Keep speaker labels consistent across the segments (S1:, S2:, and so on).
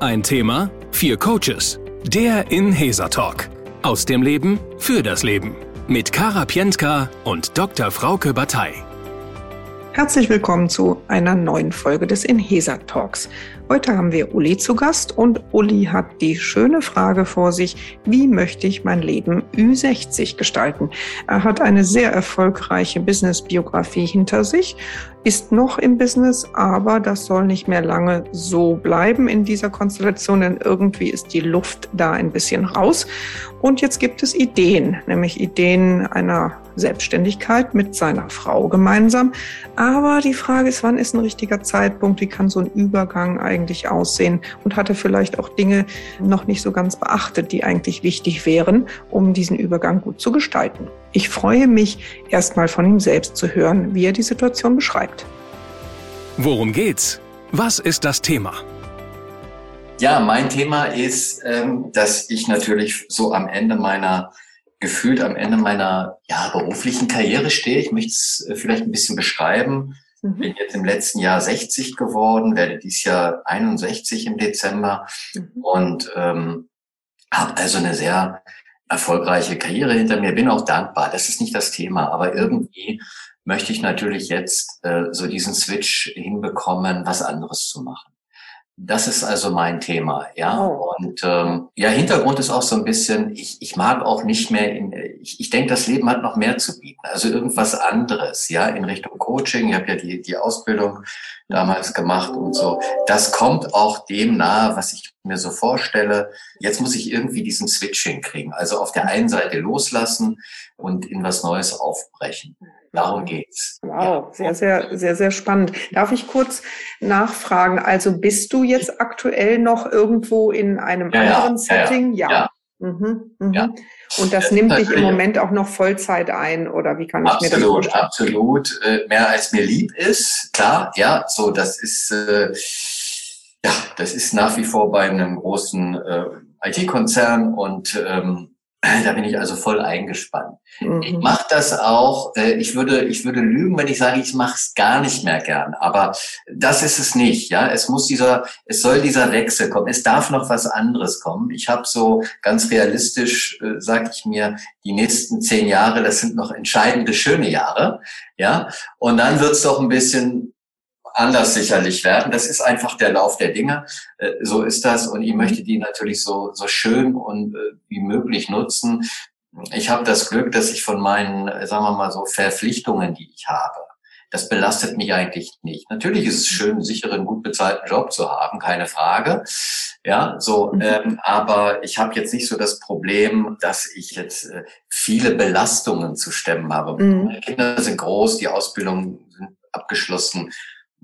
S1: Ein Thema, vier Coaches. Der Inhesa Talk. Aus dem Leben für das Leben. Mit Kara Pientka und Dr. Frauke Batei.
S2: Herzlich willkommen zu einer neuen Folge des Inhesa Talks. Heute haben wir Uli zu Gast und Uli hat die schöne Frage vor sich, wie möchte ich mein Leben Ü60 gestalten? Er hat eine sehr erfolgreiche Business-Biografie hinter sich, ist noch im Business, aber das soll nicht mehr lange so bleiben in dieser Konstellation, denn irgendwie ist die Luft da ein bisschen raus. Und jetzt gibt es Ideen, nämlich Ideen einer Selbstständigkeit mit seiner Frau gemeinsam. Aber die Frage ist, wann ist ein richtiger Zeitpunkt? Wie kann so ein Übergang eigentlich aussehen und hatte vielleicht auch Dinge noch nicht so ganz beachtet, die eigentlich wichtig wären, um diesen Übergang gut zu gestalten. Ich freue mich, erstmal von ihm selbst zu hören, wie er die Situation beschreibt.
S1: Worum geht's? Was ist das Thema?
S3: Ja, mein Thema ist, ähm, dass ich natürlich so am Ende meiner gefühlt am Ende meiner ja, beruflichen Karriere stehe. Ich möchte es äh, vielleicht ein bisschen beschreiben. Mhm. Bin jetzt im letzten Jahr 60 geworden, werde dieses Jahr 61 im Dezember mhm. und ähm, habe also eine sehr erfolgreiche Karriere hinter mir. Bin auch dankbar. Das ist nicht das Thema, aber irgendwie möchte ich natürlich jetzt äh, so diesen Switch hinbekommen, was anderes zu machen. Das ist also mein Thema, ja. Oh. Und ähm, ja, Hintergrund ist auch so ein bisschen, ich, ich mag auch nicht mehr, in, ich, ich denke, das Leben hat noch mehr zu bieten. Also irgendwas anderes, ja, in Richtung Coaching. Ich habe ja die, die Ausbildung damals gemacht und so. Das kommt auch dem nahe, was ich mir so vorstelle. Jetzt muss ich irgendwie diesen Switch hinkriegen. Also auf der einen Seite loslassen und in was Neues aufbrechen. Darum geht's.
S2: Wow, sehr, sehr, sehr, sehr spannend. Darf ich kurz nachfragen? Also bist du jetzt aktuell noch irgendwo in einem ja, anderen ja, Setting?
S3: Ja. ja.
S2: Mhm, mhm. Und das nimmt dich im Moment auch noch Vollzeit ein, oder wie kann ich
S3: absolut,
S2: mir das vorstellen?
S3: Absolut, äh, mehr als mir lieb ist, klar, ja, so, das ist, äh, ja, das ist nach wie vor bei einem großen äh, IT-Konzern und ähm, da bin ich also voll eingespannt. Mhm. Ich mache das auch. Äh, ich würde, ich würde lügen, wenn ich sage, ich mache es gar nicht mehr gern. Aber das ist es nicht. Ja, es muss dieser, es soll dieser Wechsel kommen. Es darf noch was anderes kommen. Ich habe so ganz realistisch, äh, sage ich mir, die nächsten zehn Jahre, das sind noch entscheidende, schöne Jahre. Ja, und dann wird's doch ein bisschen anders sicherlich werden. Das ist einfach der Lauf der Dinge. Äh, so ist das. Und ich möchte die natürlich so, so schön und äh, wie möglich nutzen. Ich habe das Glück, dass ich von meinen, sagen wir mal so, Verpflichtungen, die ich habe, das belastet mich eigentlich nicht. Natürlich ist es schön, einen sicheren, gut bezahlten Job zu haben, keine Frage. Ja, so, mhm. ähm, aber ich habe jetzt nicht so das Problem, dass ich jetzt äh, viele Belastungen zu stemmen habe. Mhm. Meine Kinder sind groß, die Ausbildung sind abgeschlossen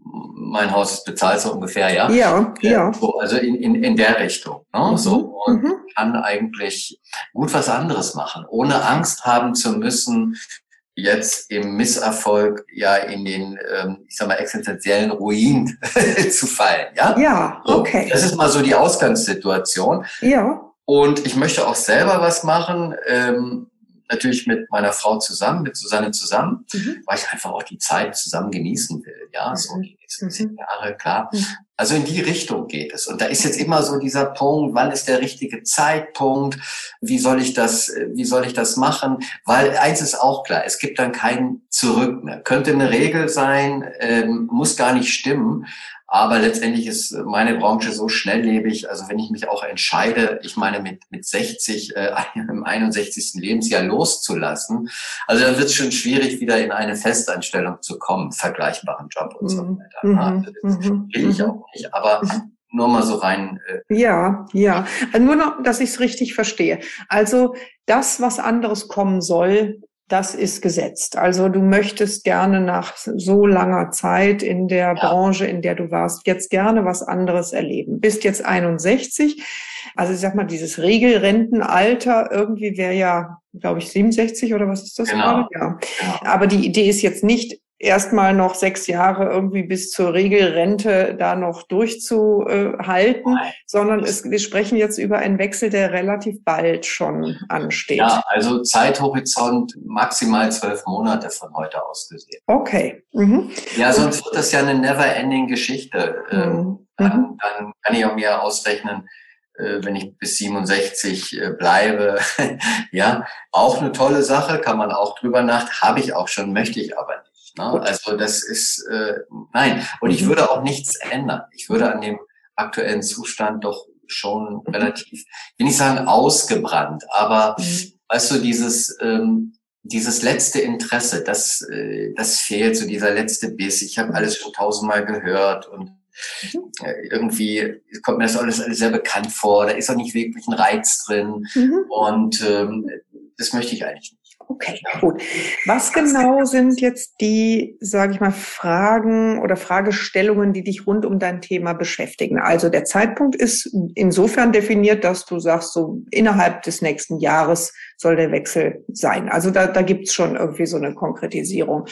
S3: mein Haus ist bezahlt so ungefähr, ja.
S2: Ja, ja.
S3: So, also in, in, in der Richtung. Ne? Mhm. So, und mhm. kann eigentlich gut was anderes machen, ohne Angst haben zu müssen, jetzt im Misserfolg ja in den, ähm, ich sag mal, existenziellen Ruin zu fallen. Ja,
S2: ja okay.
S3: So, das ist mal so die Ausgangssituation.
S2: Ja.
S3: Und ich möchte auch selber was machen. Ähm, natürlich mit meiner Frau zusammen, mit Susanne zusammen, mhm. weil ich einfach auch die Zeit zusammen genießen will. Ja, mhm. so die nächsten zehn mhm. Jahre, klar. Mhm. Also in die Richtung geht es. Und da ist jetzt immer so dieser Punkt, wann ist der richtige Zeitpunkt? Wie soll ich das, wie soll ich das machen? Weil eins ist auch klar, es gibt dann kein Zurück mehr. Könnte eine Regel sein, ähm, muss gar nicht stimmen. Aber letztendlich ist meine Branche so schnelllebig. Also wenn ich mich auch entscheide, ich meine mit, mit 60, äh, im 61. Lebensjahr loszulassen, also dann wird es schon schwierig, wieder in eine Festanstellung zu kommen, vergleichbaren Job und so mhm. weiter. Mhm. Also das mhm. will ich auch nicht. Aber nur mal so rein.
S2: Äh ja, ja. Also nur noch, dass ich es richtig verstehe. Also das, was anderes kommen soll, das ist gesetzt. Also du möchtest gerne nach so langer Zeit in der ja. Branche, in der du warst, jetzt gerne was anderes erleben. Bist jetzt 61. Also ich sag mal, dieses Regelrentenalter irgendwie wäre ja, glaube ich, 67 oder was ist das
S3: genau.
S2: gerade? Ja. Genau. Aber die Idee ist jetzt nicht, erstmal noch sechs Jahre irgendwie bis zur Regelrente da noch durchzuhalten, sondern es, wir sprechen jetzt über einen Wechsel, der relativ bald schon ansteht.
S3: Ja, also Zeithorizont maximal zwölf Monate von heute aus gesehen.
S2: Okay. Mhm.
S3: Ja, sonst wird das ja eine never-ending Geschichte. Ähm, mhm. Dann, mhm. dann kann ich auch mir ausrechnen, äh, wenn ich bis 67 äh, bleibe. ja, auch eine tolle Sache, kann man auch drüber nach, habe ich auch schon, möchte ich aber nicht. Ne? Also das ist, äh, nein. Und ich würde auch nichts ändern. Ich würde an dem aktuellen Zustand doch schon mhm. relativ, will nicht sagen ausgebrannt, aber mhm. weißt du, dieses, ähm, dieses letzte Interesse, das, äh, das fehlt, so dieser letzte Biss. Ich habe alles schon tausendmal gehört und mhm. äh, irgendwie kommt mir das alles, alles sehr bekannt vor. Da ist auch nicht wirklich ein Reiz drin. Mhm. Und ähm, das möchte ich eigentlich nicht.
S2: Okay, gut. Was genau sind jetzt die, sage ich mal, Fragen oder Fragestellungen, die dich rund um dein Thema beschäftigen? Also der Zeitpunkt ist insofern definiert, dass du sagst, so innerhalb des nächsten Jahres soll der Wechsel sein. Also da, da gibt's schon irgendwie so eine Konkretisierung.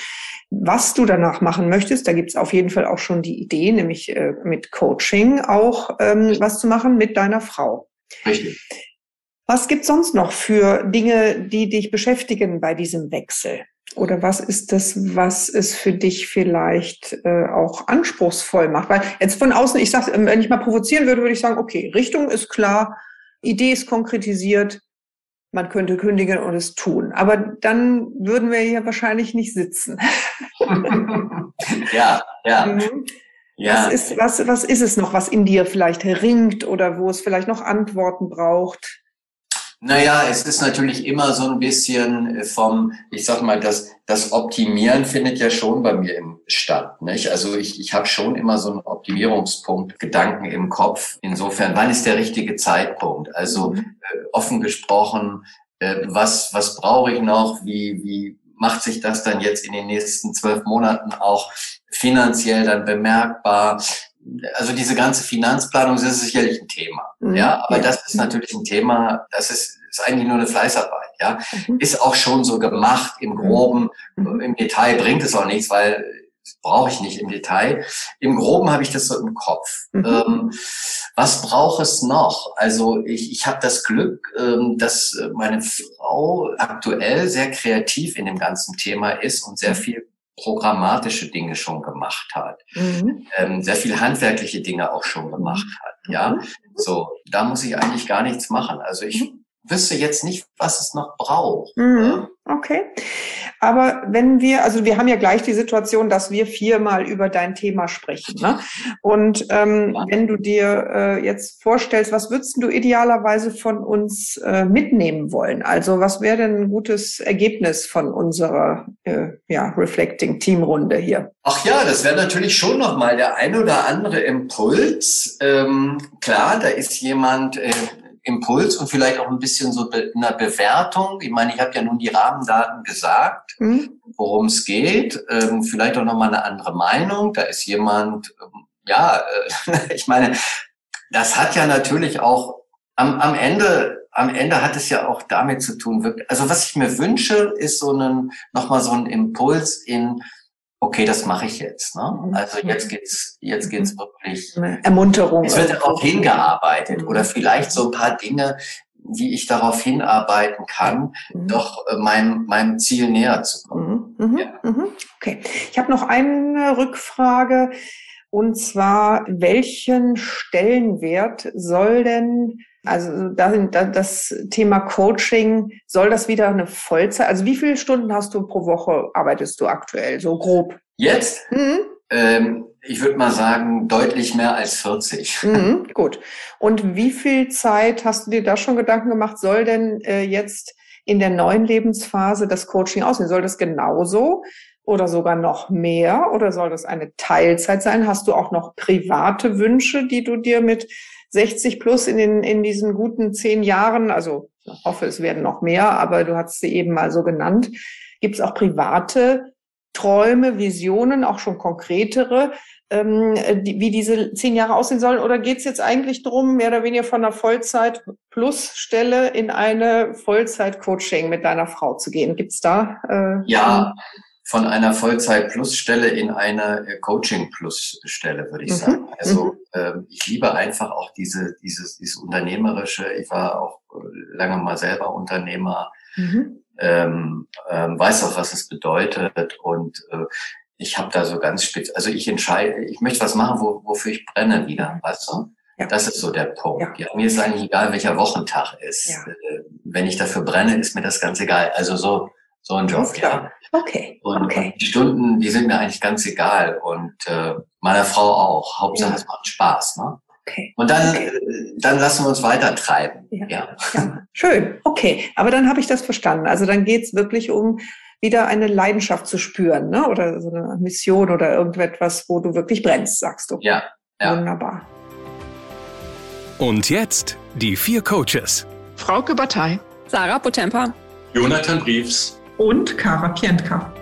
S2: Was du danach machen möchtest, da gibt's auf jeden Fall auch schon die Idee, nämlich äh, mit Coaching auch ähm, was zu machen mit deiner Frau.
S3: Richtig.
S2: Was gibt sonst noch für Dinge, die dich beschäftigen bei diesem Wechsel? Oder was ist das, was es für dich vielleicht äh, auch anspruchsvoll macht? Weil jetzt von außen, ich sage, wenn ich mal provozieren würde, würde ich sagen, okay, Richtung ist klar, Idee ist konkretisiert, man könnte kündigen und es tun. Aber dann würden wir hier wahrscheinlich nicht sitzen.
S3: ja, ja.
S2: Mhm. Ja. Was, ist, was, was ist es noch, was in dir vielleicht ringt oder wo es vielleicht noch Antworten braucht?
S3: Naja, es ist natürlich immer so ein bisschen äh, vom, ich sag mal, das, das Optimieren findet ja schon bei mir im statt. Nicht? Also ich, ich habe schon immer so einen Optimierungspunkt, Gedanken im Kopf. Insofern, wann ist der richtige Zeitpunkt? Also mhm. äh, offen gesprochen, äh, was, was brauche ich noch? Wie, wie macht sich das dann jetzt in den nächsten zwölf Monaten auch finanziell dann bemerkbar? Also diese ganze Finanzplanung das ist sicherlich ein Thema. Mhm. Ja, aber das ist natürlich ein Thema, das ist, ist eigentlich nur eine Fleißarbeit. Ja, mhm. ist auch schon so gemacht im Groben. Mhm. Im Detail bringt es auch nichts, weil brauche ich nicht im Detail. Im Groben habe ich das so im Kopf. Mhm. Ähm, was braucht es noch? Also ich, ich habe das Glück, ähm, dass meine Frau aktuell sehr kreativ in dem ganzen Thema ist und sehr mhm. viel programmatische Dinge schon gemacht hat, mhm. ähm, sehr viel handwerkliche Dinge auch schon gemacht hat. Ja, mhm. so da muss ich eigentlich gar nichts machen. Also ich mhm. Wüsste jetzt nicht, was es noch braucht.
S2: Mhm. Okay. Aber wenn wir, also wir haben ja gleich die Situation, dass wir viermal über dein Thema sprechen. Ne? Und ähm, ja. wenn du dir äh, jetzt vorstellst, was würdest du idealerweise von uns äh, mitnehmen wollen? Also was wäre denn ein gutes Ergebnis von unserer äh, ja, Reflecting Team Runde hier?
S3: Ach ja, das wäre natürlich schon nochmal der ein oder andere Impuls. Ähm, klar, da ist jemand, äh, Impuls und vielleicht auch ein bisschen so be einer Bewertung. Ich meine, ich habe ja nun die Rahmendaten gesagt, mhm. worum es geht. Ähm, vielleicht auch nochmal eine andere Meinung. Da ist jemand, ähm, ja, äh, ich meine, das hat ja natürlich auch am, am Ende, am Ende hat es ja auch damit zu tun, wirklich, also was ich mir wünsche, ist so einen, nochmal so ein Impuls in, okay, das mache ich jetzt. Ne? Mhm. Also jetzt geht's, jetzt geht's mhm. wirklich.
S2: Ermunterung.
S3: Es wird darauf hingearbeitet oder vielleicht so ein paar Dinge, wie ich darauf hinarbeiten kann, mhm. doch äh, meinem, meinem Ziel näher zu kommen.
S2: Mhm. Ja. Okay. Ich habe noch eine Rückfrage. Und zwar, welchen Stellenwert soll denn also das Thema Coaching, soll das wieder eine Vollzeit? Also wie viele Stunden hast du pro Woche arbeitest du aktuell, so grob?
S3: Jetzt? Mhm. Ähm, ich würde mal sagen, deutlich mehr als 40.
S2: Mhm, gut. Und wie viel Zeit hast du dir da schon Gedanken gemacht, soll denn äh, jetzt in der neuen Lebensphase das Coaching aussehen? Soll das genauso oder sogar noch mehr oder soll das eine Teilzeit sein? Hast du auch noch private Wünsche, die du dir mit 60 plus in, den, in diesen guten zehn Jahren, also ich hoffe, es werden noch mehr, aber du hast sie eben mal so genannt, gibt es auch private Träume, Visionen, auch schon konkretere, ähm, die, wie diese zehn Jahre aussehen sollen? Oder geht es jetzt eigentlich darum, mehr oder weniger von einer Vollzeit-Plus-Stelle in eine Vollzeit-Coaching mit deiner Frau zu gehen? Gibt es da?
S3: Äh, ja, von einer Vollzeit-Plus-Stelle in eine äh, Coaching-Plus-Stelle, würde ich mhm. sagen. Also mhm. ähm, ich liebe einfach auch diese, dieses, dieses Unternehmerische. Ich war auch äh, lange mal selber Unternehmer, mhm. ähm, ähm, weiß auch, was es bedeutet und äh, ich habe da so ganz spitz, also ich entscheide, ich möchte was machen, wo, wofür ich brenne wieder, weißt du? Ja. Das ist so der Punkt. Ja. ja. mir ist eigentlich egal, welcher Wochentag ist. Ja. Äh, wenn ich dafür brenne, ist mir das ganz egal. Also so, so ein Job, ja.
S2: Okay.
S3: Und
S2: okay.
S3: die Stunden, die sind mir eigentlich ganz egal. Und äh, meiner Frau auch. Hauptsache, ja. es macht Spaß. Ne? Okay. Und dann, okay. dann lassen wir uns weiter treiben. Ja.
S2: ja. ja. Schön. Okay. Aber dann habe ich das verstanden. Also dann geht's wirklich um wieder eine Leidenschaft zu spüren, ne? Oder so eine Mission oder irgendetwas, wo du wirklich brennst, sagst du.
S3: Ja. ja.
S2: Wunderbar.
S1: Und jetzt die vier Coaches.
S2: Frauke Batei.
S4: Sarah Potempa.
S5: Jonathan Briefs.
S2: Und Kara Pientka.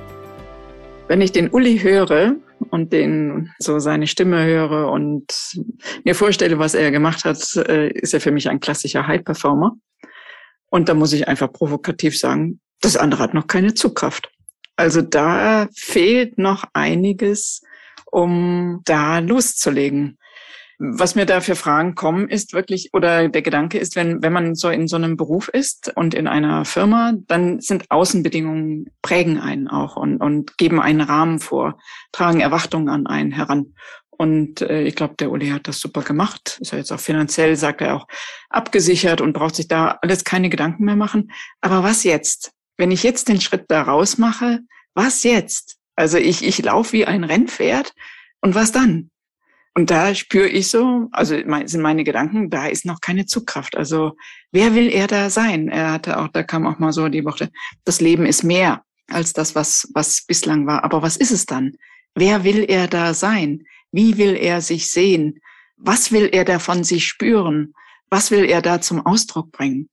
S6: Wenn ich den Uli höre und den so seine Stimme höre und mir vorstelle, was er gemacht hat, äh, ist er für mich ein klassischer High-Performer. Und da muss ich einfach provokativ sagen, das andere hat noch keine Zugkraft. Also da fehlt noch einiges, um da loszulegen. Was mir da für Fragen kommen, ist wirklich, oder der Gedanke ist, wenn, wenn man so in so einem Beruf ist und in einer Firma, dann sind Außenbedingungen prägen einen auch und, und geben einen Rahmen vor, tragen Erwartungen an einen heran. Und äh, ich glaube, der Uli hat das super gemacht. Ist ja jetzt auch finanziell, sagt er auch, abgesichert und braucht sich da alles keine Gedanken mehr machen. Aber was jetzt? Wenn ich jetzt den Schritt da raus mache, was jetzt? Also ich, ich laufe wie ein Rennpferd und was dann? Und da spüre ich so, also sind meine Gedanken, da ist noch keine Zugkraft. Also wer will er da sein? Er hatte auch, da kam auch mal so die Woche, das Leben ist mehr als das, was, was bislang war. Aber was ist es dann? Wer will er da sein? Wie will er sich sehen? Was will er davon sich spüren? Was will er da zum Ausdruck bringen?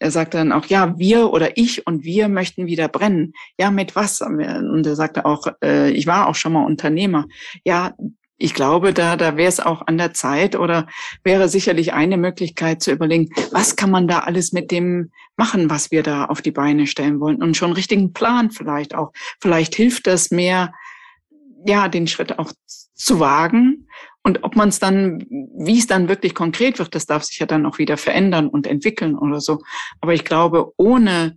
S6: Er sagte dann auch, ja, wir oder ich und wir möchten wieder brennen. Ja, mit was? Und er sagte auch, äh, ich war auch schon mal Unternehmer. Ja, ich glaube, da, da wäre es auch an der Zeit oder wäre sicherlich eine Möglichkeit zu überlegen, was kann man da alles mit dem machen, was wir da auf die Beine stellen wollen und schon richtigen Plan vielleicht auch. Vielleicht hilft das mehr, ja, den Schritt auch zu wagen. Und ob man es dann, wie es dann wirklich konkret wird, das darf sich ja dann auch wieder verändern und entwickeln oder so. Aber ich glaube, ohne,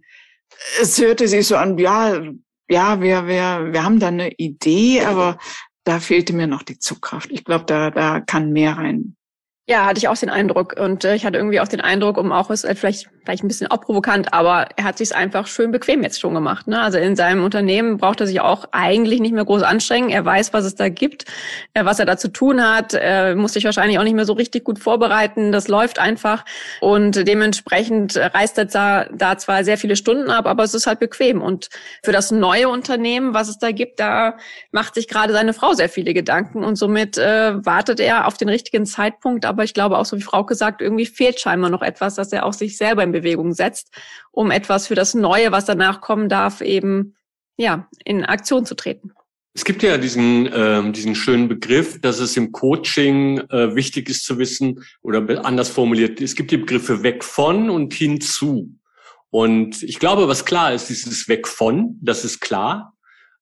S6: es hörte sich so an, ja, ja, wir, wir, wir haben da eine Idee, aber da fehlte mir noch die Zugkraft. Ich glaube, da, da kann mehr rein.
S4: Ja, hatte ich auch den Eindruck. Und äh, ich hatte irgendwie auch den Eindruck, um auch es äh, vielleicht vielleicht ein bisschen auch provokant, aber er hat sich einfach schön bequem jetzt schon gemacht. Ne? Also in seinem Unternehmen braucht er sich auch eigentlich nicht mehr groß anstrengen. Er weiß, was es da gibt, äh, was er da zu tun hat. Er muss sich wahrscheinlich auch nicht mehr so richtig gut vorbereiten. Das läuft einfach. Und dementsprechend reißt er da, da zwar sehr viele Stunden ab, aber es ist halt bequem. Und für das neue Unternehmen, was es da gibt, da macht sich gerade seine Frau sehr viele Gedanken. Und somit äh, wartet er auf den richtigen Zeitpunkt aber ich glaube auch, so wie Frau gesagt, irgendwie fehlt scheinbar noch etwas, dass er auch sich selber in Bewegung setzt, um etwas für das Neue, was danach kommen darf, eben ja in Aktion zu treten.
S5: Es gibt ja diesen, äh, diesen schönen Begriff, dass es im Coaching äh, wichtig ist zu wissen, oder anders formuliert, es gibt die Begriffe weg von und hinzu. Und ich glaube, was klar ist, dieses weg von, das ist klar.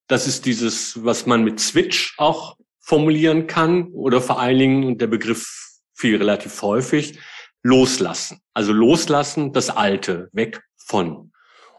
S5: Das ist dieses, was man mit Switch auch formulieren kann oder vor allen Dingen der Begriff viel relativ häufig, loslassen. Also loslassen, das Alte, weg von.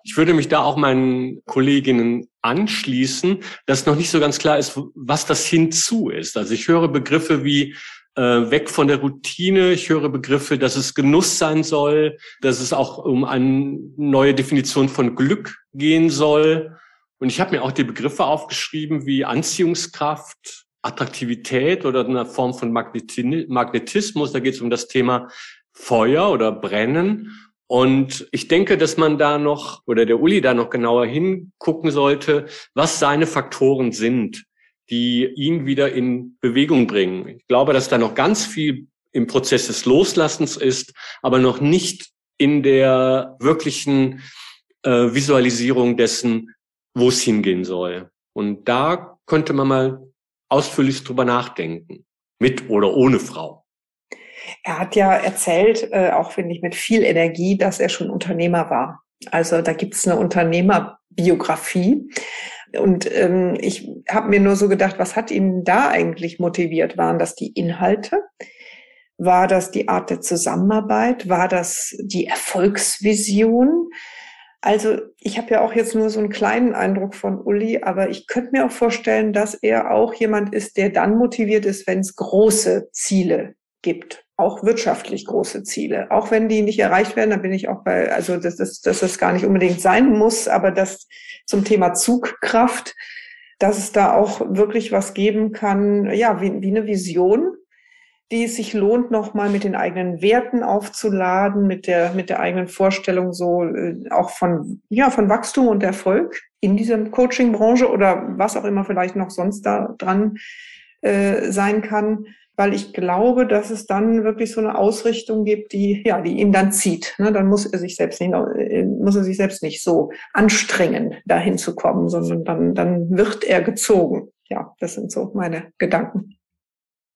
S5: Ich würde mich da auch meinen Kolleginnen anschließen, dass noch nicht so ganz klar ist, was das hinzu ist. Also ich höre Begriffe wie äh, weg von der Routine. Ich höre Begriffe, dass es Genuss sein soll, dass es auch um eine neue Definition von Glück gehen soll. Und ich habe mir auch die Begriffe aufgeschrieben wie Anziehungskraft, Attraktivität oder einer Form von Magnetismus. Da geht es um das Thema Feuer oder Brennen. Und ich denke, dass man da noch oder der Uli da noch genauer hingucken sollte, was seine Faktoren sind, die ihn wieder in Bewegung bringen. Ich glaube, dass da noch ganz viel im Prozess des Loslassens ist, aber noch nicht in der wirklichen äh, Visualisierung dessen, wo es hingehen soll. Und da könnte man mal ausführlich drüber nachdenken. Mit oder ohne Frau.
S2: Er hat ja erzählt, äh, auch finde ich mit viel Energie, dass er schon Unternehmer war. Also da gibt es eine Unternehmerbiografie. Und ähm, ich habe mir nur so gedacht, was hat ihn da eigentlich motiviert? Waren das die Inhalte? War das die Art der Zusammenarbeit? War das die Erfolgsvision? Also ich habe ja auch jetzt nur so einen kleinen Eindruck von Uli, aber ich könnte mir auch vorstellen, dass er auch jemand ist, der dann motiviert ist, wenn es große Ziele gibt, auch wirtschaftlich große Ziele. Auch wenn die nicht erreicht werden, dann bin ich auch bei, also dass das, dass das gar nicht unbedingt sein muss, aber das zum Thema Zugkraft, dass es da auch wirklich was geben kann, ja, wie, wie eine Vision, die es sich lohnt, nochmal mit den eigenen Werten aufzuladen, mit der, mit der eigenen Vorstellung so äh, auch von, ja, von Wachstum und Erfolg in dieser Coaching-Branche oder was auch immer vielleicht noch sonst da dran äh, sein kann, weil ich glaube, dass es dann wirklich so eine Ausrichtung gibt, die, ja, die ihn dann zieht. Ne? Dann muss er sich selbst nicht, äh, muss er sich selbst nicht so anstrengen, dahin zu kommen, sondern dann, dann wird er gezogen. Ja, das sind so meine Gedanken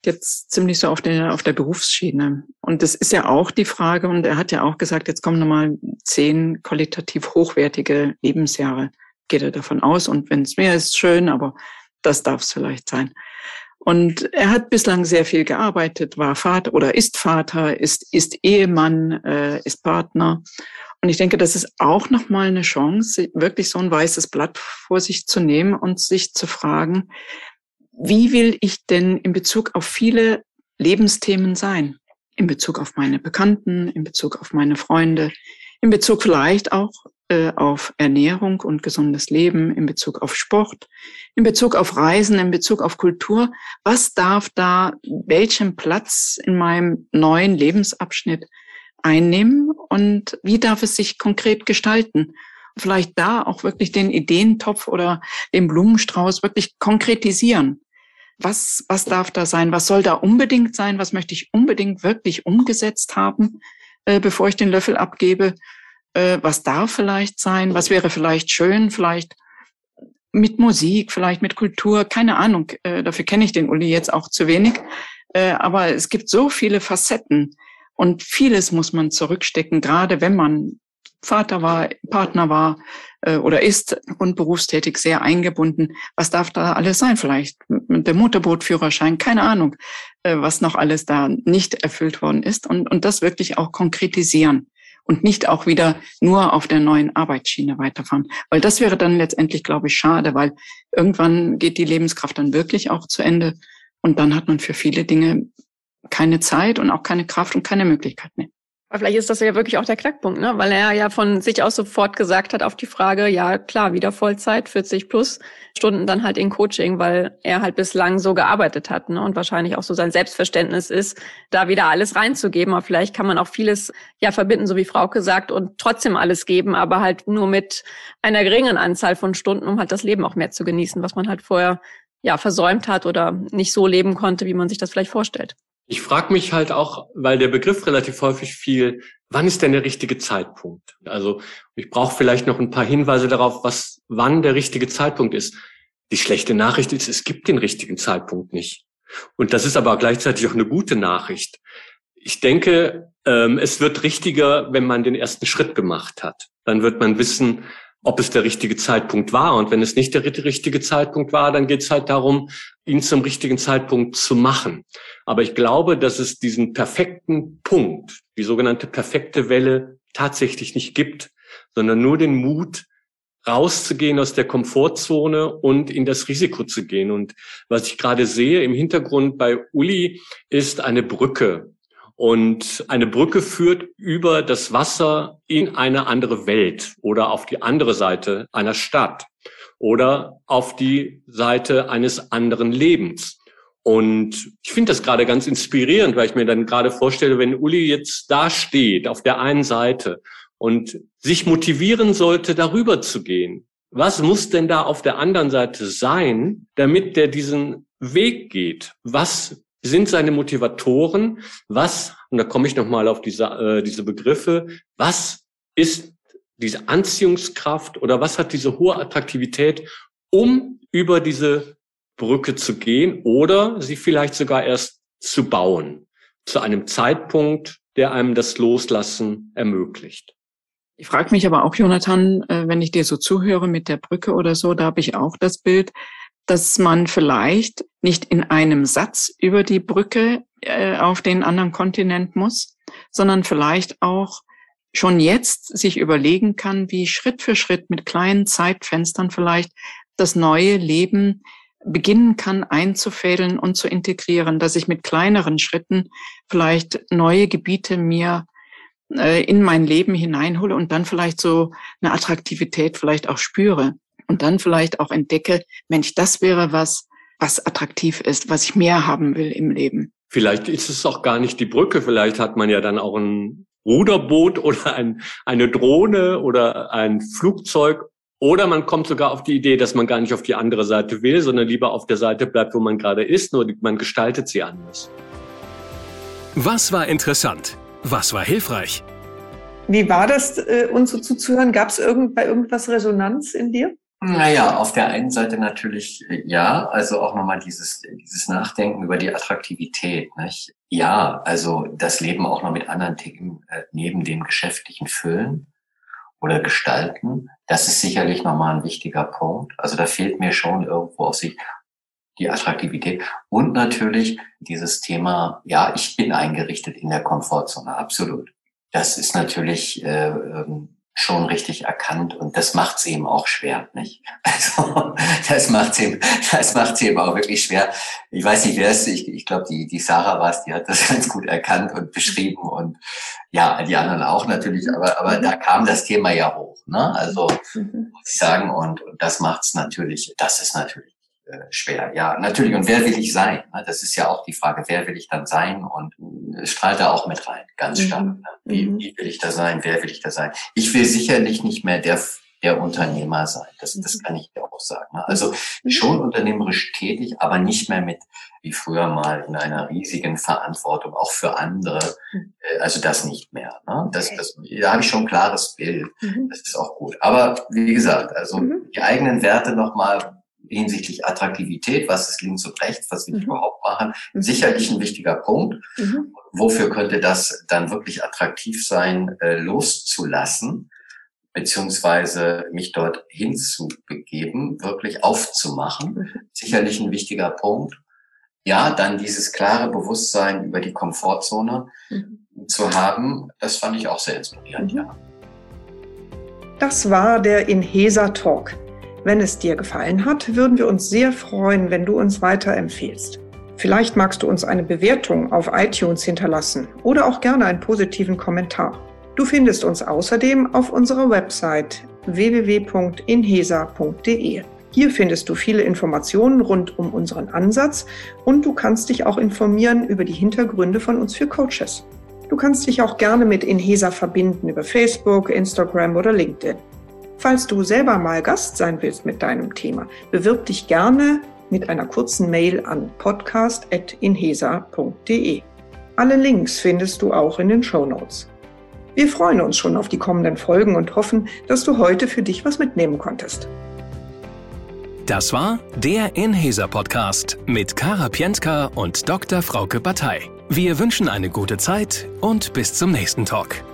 S6: jetzt ziemlich so auf der, auf der Berufsschiene. Und das ist ja auch die Frage, und er hat ja auch gesagt, jetzt kommen nochmal zehn qualitativ hochwertige Lebensjahre. Geht er davon aus. Und wenn es mehr ist, schön, aber das darf es vielleicht sein. Und er hat bislang sehr viel gearbeitet, war Vater oder ist Vater, ist, ist Ehemann, äh, ist Partner. Und ich denke, das ist auch nochmal eine Chance, wirklich so ein weißes Blatt vor sich zu nehmen und sich zu fragen, wie will ich denn in Bezug auf viele Lebensthemen sein? In Bezug auf meine Bekannten, in Bezug auf meine Freunde, in Bezug vielleicht auch äh, auf Ernährung und gesundes Leben, in Bezug auf Sport, in Bezug auf Reisen, in Bezug auf Kultur. Was darf da welchen Platz in meinem neuen Lebensabschnitt einnehmen und wie darf es sich konkret gestalten? Vielleicht da auch wirklich den Ideentopf oder den Blumenstrauß wirklich konkretisieren was, was darf da sein, was soll da unbedingt sein, was möchte ich unbedingt wirklich umgesetzt haben, äh, bevor ich den Löffel abgebe, äh, was darf vielleicht sein, was wäre vielleicht schön, vielleicht mit Musik, vielleicht mit Kultur, keine Ahnung, äh, dafür kenne ich den Uli jetzt auch zu wenig, äh, aber es gibt so viele Facetten und vieles muss man zurückstecken, gerade wenn man Vater war, Partner war äh, oder ist und berufstätig sehr eingebunden. Was darf da alles sein? Vielleicht dem Motorbootführerschein, keine Ahnung, äh, was noch alles da nicht erfüllt worden ist und, und das wirklich auch konkretisieren und nicht auch wieder nur auf der neuen Arbeitsschiene weiterfahren. Weil das wäre dann letztendlich, glaube ich, schade, weil irgendwann geht die Lebenskraft dann wirklich auch zu Ende und dann hat man für viele Dinge keine Zeit und auch keine Kraft und keine Möglichkeit mehr.
S4: Aber vielleicht ist das ja wirklich auch der Knackpunkt, ne? Weil er ja von sich aus sofort gesagt hat auf die Frage, ja klar, wieder Vollzeit, 40 plus Stunden dann halt in Coaching, weil er halt bislang so gearbeitet hat, ne? Und wahrscheinlich auch so sein Selbstverständnis ist, da wieder alles reinzugeben. Aber vielleicht kann man auch vieles ja verbinden, so wie Frauke sagt, und trotzdem alles geben, aber halt nur mit einer geringen Anzahl von Stunden, um halt das Leben auch mehr zu genießen, was man halt vorher ja versäumt hat oder nicht so leben konnte, wie man sich das vielleicht vorstellt.
S5: Ich frage mich halt auch, weil der Begriff relativ häufig viel, wann ist denn der richtige Zeitpunkt? Also ich brauche vielleicht noch ein paar Hinweise darauf, was wann der richtige Zeitpunkt ist. Die schlechte Nachricht ist, es gibt den richtigen Zeitpunkt nicht. Und das ist aber gleichzeitig auch eine gute Nachricht. Ich denke, ähm, es wird richtiger, wenn man den ersten Schritt gemacht hat. Dann wird man wissen, ob es der richtige Zeitpunkt war. Und wenn es nicht der richtige Zeitpunkt war, dann geht es halt darum, ihn zum richtigen Zeitpunkt zu machen. Aber ich glaube, dass es diesen perfekten Punkt, die sogenannte perfekte Welle, tatsächlich nicht gibt, sondern nur den Mut, rauszugehen aus der Komfortzone und in das Risiko zu gehen. Und was ich gerade sehe im Hintergrund bei Uli ist eine Brücke. Und eine Brücke führt über das Wasser in eine andere Welt oder auf die andere Seite einer Stadt oder auf die Seite eines anderen Lebens. Und ich finde das gerade ganz inspirierend, weil ich mir dann gerade vorstelle, wenn Uli jetzt da steht auf der einen Seite und sich motivieren sollte, darüber zu gehen. Was muss denn da auf der anderen Seite sein, damit der diesen Weg geht? Was sind seine Motivatoren? Was, und da komme ich nochmal auf diese, äh, diese Begriffe, was ist diese Anziehungskraft oder was hat diese hohe Attraktivität, um über diese Brücke zu gehen oder sie vielleicht sogar erst zu bauen, zu einem Zeitpunkt, der einem das Loslassen ermöglicht.
S6: Ich frage mich aber auch, Jonathan, äh, wenn ich dir so zuhöre mit der Brücke oder so, da habe ich auch das Bild, dass man vielleicht nicht in einem Satz über die Brücke äh, auf den anderen Kontinent muss, sondern vielleicht auch schon jetzt sich überlegen kann, wie Schritt für Schritt mit kleinen Zeitfenstern vielleicht das neue Leben beginnen kann einzufädeln und zu integrieren, dass ich mit kleineren Schritten vielleicht neue Gebiete mir äh, in mein Leben hineinhole und dann vielleicht so eine Attraktivität vielleicht auch spüre und dann vielleicht auch entdecke, Mensch, das wäre was, was attraktiv ist, was ich mehr haben will im Leben.
S5: Vielleicht ist es auch gar nicht die Brücke, vielleicht hat man ja dann auch ein Ruderboot oder ein, eine Drohne oder ein Flugzeug oder man kommt sogar auf die Idee, dass man gar nicht auf die andere Seite will, sondern lieber auf der Seite bleibt, wo man gerade ist, nur man gestaltet sie anders.
S1: Was war interessant? Was war hilfreich?
S2: Wie war das, äh, uns so zuzuhören? Gab es irgend, bei irgendwas Resonanz in dir?
S3: Naja, auf der einen Seite natürlich äh, ja, also auch nochmal dieses, dieses Nachdenken über die Attraktivität. Nicht? Ja, also das Leben auch noch mit anderen Themen äh, neben dem Geschäftlichen füllen oder gestalten. Das ist sicherlich nochmal ein wichtiger Punkt. Also da fehlt mir schon irgendwo auf sich die Attraktivität und natürlich dieses Thema, ja, ich bin eingerichtet in der Komfortzone, absolut. Das ist natürlich äh, ähm, schon richtig erkannt und das macht es eben auch schwer, nicht? Also das macht es eben, das macht eben auch wirklich schwer. Ich weiß nicht, wer es, ich, ich glaube, die, die Sarah war es, die hat das ganz gut erkannt und beschrieben und ja, die anderen auch natürlich, aber, aber da kam das Thema ja hoch, ne? Also mhm. muss ich sagen, und, und das macht es natürlich, das ist natürlich schwer. Ja, natürlich. Und wer will ich sein? Ne? Das ist ja auch die Frage, wer will ich dann sein? Und es strahlt da auch mit rein, ganz stark. Mhm. Ne? Wie, mhm. wie will ich da sein? Wer will ich da sein? Ich will sicherlich nicht mehr der der Unternehmer sein. Das, das mhm. kann ich dir auch sagen. Ne? Also schon unternehmerisch tätig, aber nicht mehr mit wie früher mal in einer riesigen Verantwortung, auch für andere. Äh, also das nicht mehr. Ne? Das, das, da habe ich schon ein klares Bild. Das ist auch gut. Aber wie gesagt, also die eigenen Werte nochmal hinsichtlich Attraktivität, was ist links und rechts, was will ich mhm. überhaupt machen, mhm. sicherlich ein wichtiger Punkt. Mhm. Wofür könnte das dann wirklich attraktiv sein, äh, loszulassen, beziehungsweise mich dort hinzubegeben, wirklich aufzumachen? Mhm. Sicherlich ein wichtiger Punkt. Ja, dann dieses klare Bewusstsein über die Komfortzone mhm. zu haben, das fand ich auch sehr inspirierend,
S2: ja. Das war der Inhesa Talk. Wenn es dir gefallen hat, würden wir uns sehr freuen, wenn du uns weiterempfehlst. Vielleicht magst du uns eine Bewertung auf iTunes hinterlassen oder auch gerne einen positiven Kommentar. Du findest uns außerdem auf unserer Website www.inhesa.de. Hier findest du viele Informationen rund um unseren Ansatz und du kannst dich auch informieren über die Hintergründe von uns für Coaches. Du kannst dich auch gerne mit Inhesa verbinden über Facebook, Instagram oder LinkedIn. Falls du selber mal Gast sein willst mit deinem Thema, bewirb dich gerne mit einer kurzen Mail an podcast.inhesa.de. Alle Links findest du auch in den Show Notes. Wir freuen uns schon auf die kommenden Folgen und hoffen, dass du heute für dich was mitnehmen konntest.
S1: Das war der Inhesa Podcast mit Kara Pientka und Dr. Frauke Batei. Wir wünschen eine gute Zeit und bis zum nächsten Talk.